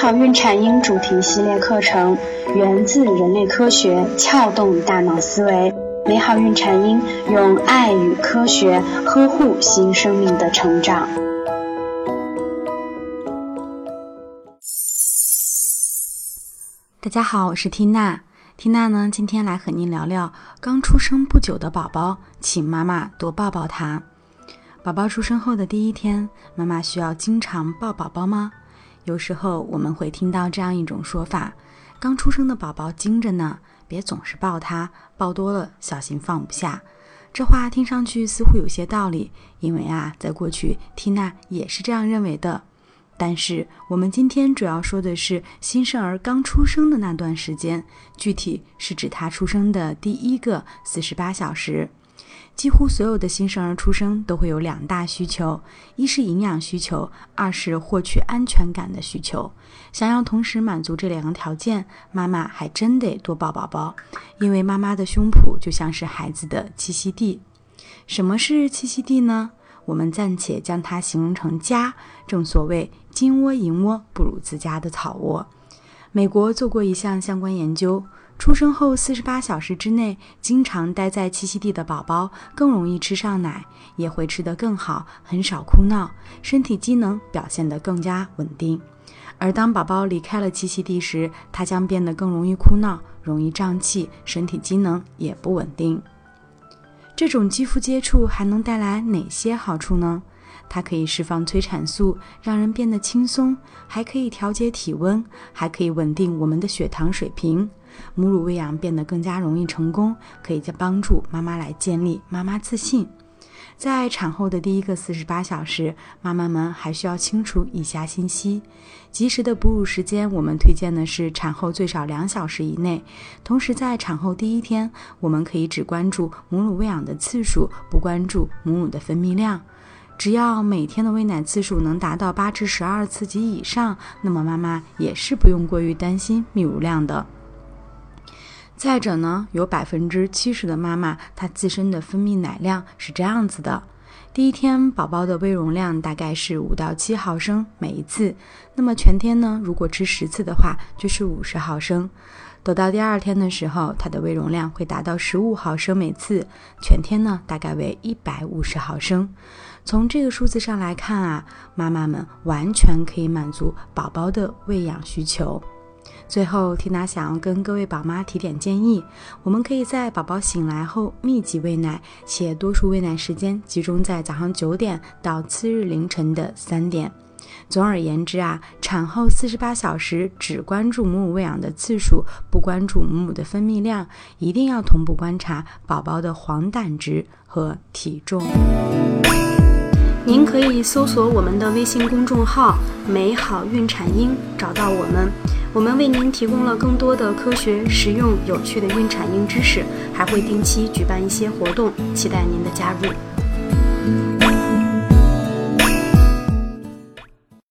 好孕产婴主题系列课程源自人类科学，撬动大脑思维。美好孕产婴用爱与科学呵护新生命的成长。大家好，我是缇娜。缇娜呢，今天来和您聊聊刚出生不久的宝宝，请妈妈多抱抱他。宝宝出生后的第一天，妈妈需要经常抱宝宝吗？有时候我们会听到这样一种说法：刚出生的宝宝精着呢，别总是抱他，抱多了小心放不下。这话听上去似乎有些道理，因为啊，在过去缇娜也是这样认为的。但是我们今天主要说的是新生儿刚出生的那段时间，具体是指他出生的第一个四十八小时。几乎所有的新生儿出生都会有两大需求：一是营养需求，二是获取安全感的需求。想要同时满足这两个条件，妈妈还真得多抱宝宝，因为妈妈的胸脯就像是孩子的栖息地。什么是栖息地呢？我们暂且将它形容成家。正所谓金窝银窝不如自家的草窝。美国做过一项相关研究。出生后四十八小时之内，经常待在栖息地的宝宝更容易吃上奶，也会吃得更好，很少哭闹，身体机能表现得更加稳定。而当宝宝离开了栖息地时，他将变得更容易哭闹，容易胀气，身体机能也不稳定。这种肌肤接触还能带来哪些好处呢？它可以释放催产素，让人变得轻松，还可以调节体温，还可以稳定我们的血糖水平。母乳喂养变得更加容易成功，可以帮助妈妈来建立妈妈自信。在产后的第一个四十八小时，妈妈们还需要清楚以下信息：及时的哺乳时间，我们推荐的是产后最少两小时以内。同时，在产后第一天，我们可以只关注母乳喂养的次数，不关注母乳的分泌量。只要每天的喂奶次数能达到八至十二次及以上，那么妈妈也是不用过于担心泌乳量的。再者呢，有百分之七十的妈妈，她自身的分泌奶量是这样子的：第一天宝宝的胃容量大概是五到七毫升每一次，那么全天呢，如果吃十次的话，就是五十毫升。等到第二天的时候，它的胃容量会达到十五毫升每次，全天呢大概为一百五十毫升。从这个数字上来看啊，妈妈们完全可以满足宝宝的喂养需求。最后，缇娜想要跟各位宝妈提点建议：我们可以在宝宝醒来后密集喂奶，且多数喂奶时间集中在早上九点到次日凌晨的三点。总而言之啊，产后四十八小时只关注母乳喂养的次数，不关注母乳的分泌量，一定要同步观察宝宝的黄疸值和体重。您可以搜索我们的微信公众号“美好孕产婴”，找到我们。我们为您提供了更多的科学、实用、有趣的孕产婴知识，还会定期举办一些活动，期待您的加入。